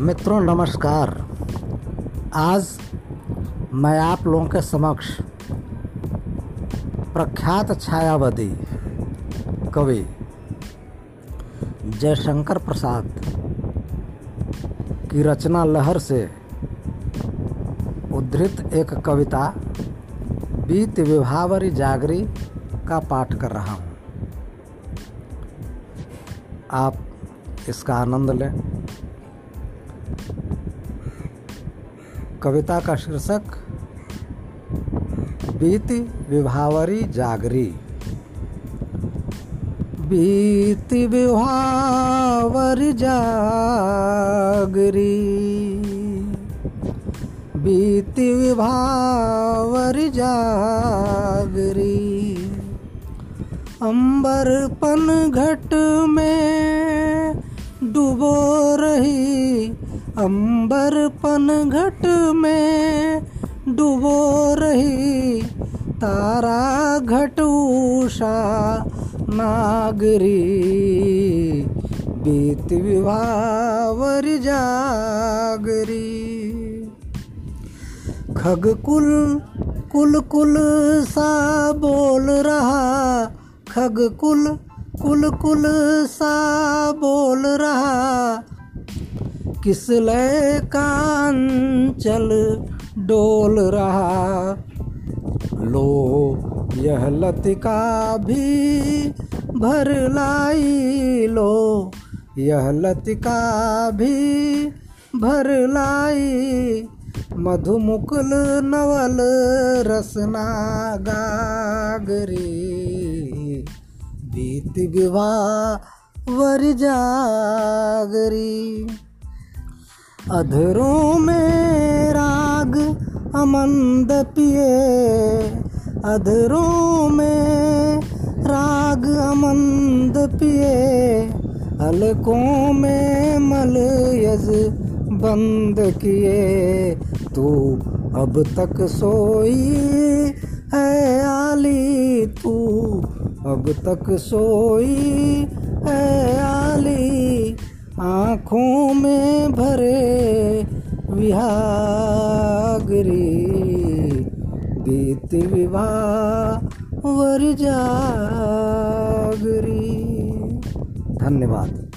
मित्रों, नमस्कार। आज मैं आप लोगों के समक्ष प्रख्यात छायावादी कवि जयशंकर प्रसाद की रचना लहर से उद्धृत एक कविता बीत विभावरी जागरी का पाठ कर रहा हूँ। आप इसका आनंद लें। कविता का शीर्षक, बीती विभावरी जागरी। बीती विभावरी जागरी। बीती विभावरी जागरी। अंबर पन घट में डूबो रही अंबर पन घट में डूबो रही तारा घट उषा नागरी। बीत विभावर जागरी। खग कुल कुल कुल सा बोल रहा। खग कुल कुल कुल सा बोल रहा। किस लय कांचल डोल रहा? लो, यह लतिका भी भर लाई लो। यह लतिका भी भर लाई। मधुमुकुल नवल रसना गागरी। बीत विवाह वर जागरी। अधरों में राग अमंद पिए। अधरों में राग अमंद पिए। हलकों में मल यज बंद किए। तू अब तक सोई है आली तू। अब तक सोई है आली आँखों में भरे विहागरी बीत विवाह वर जागरी। धन्यवाद।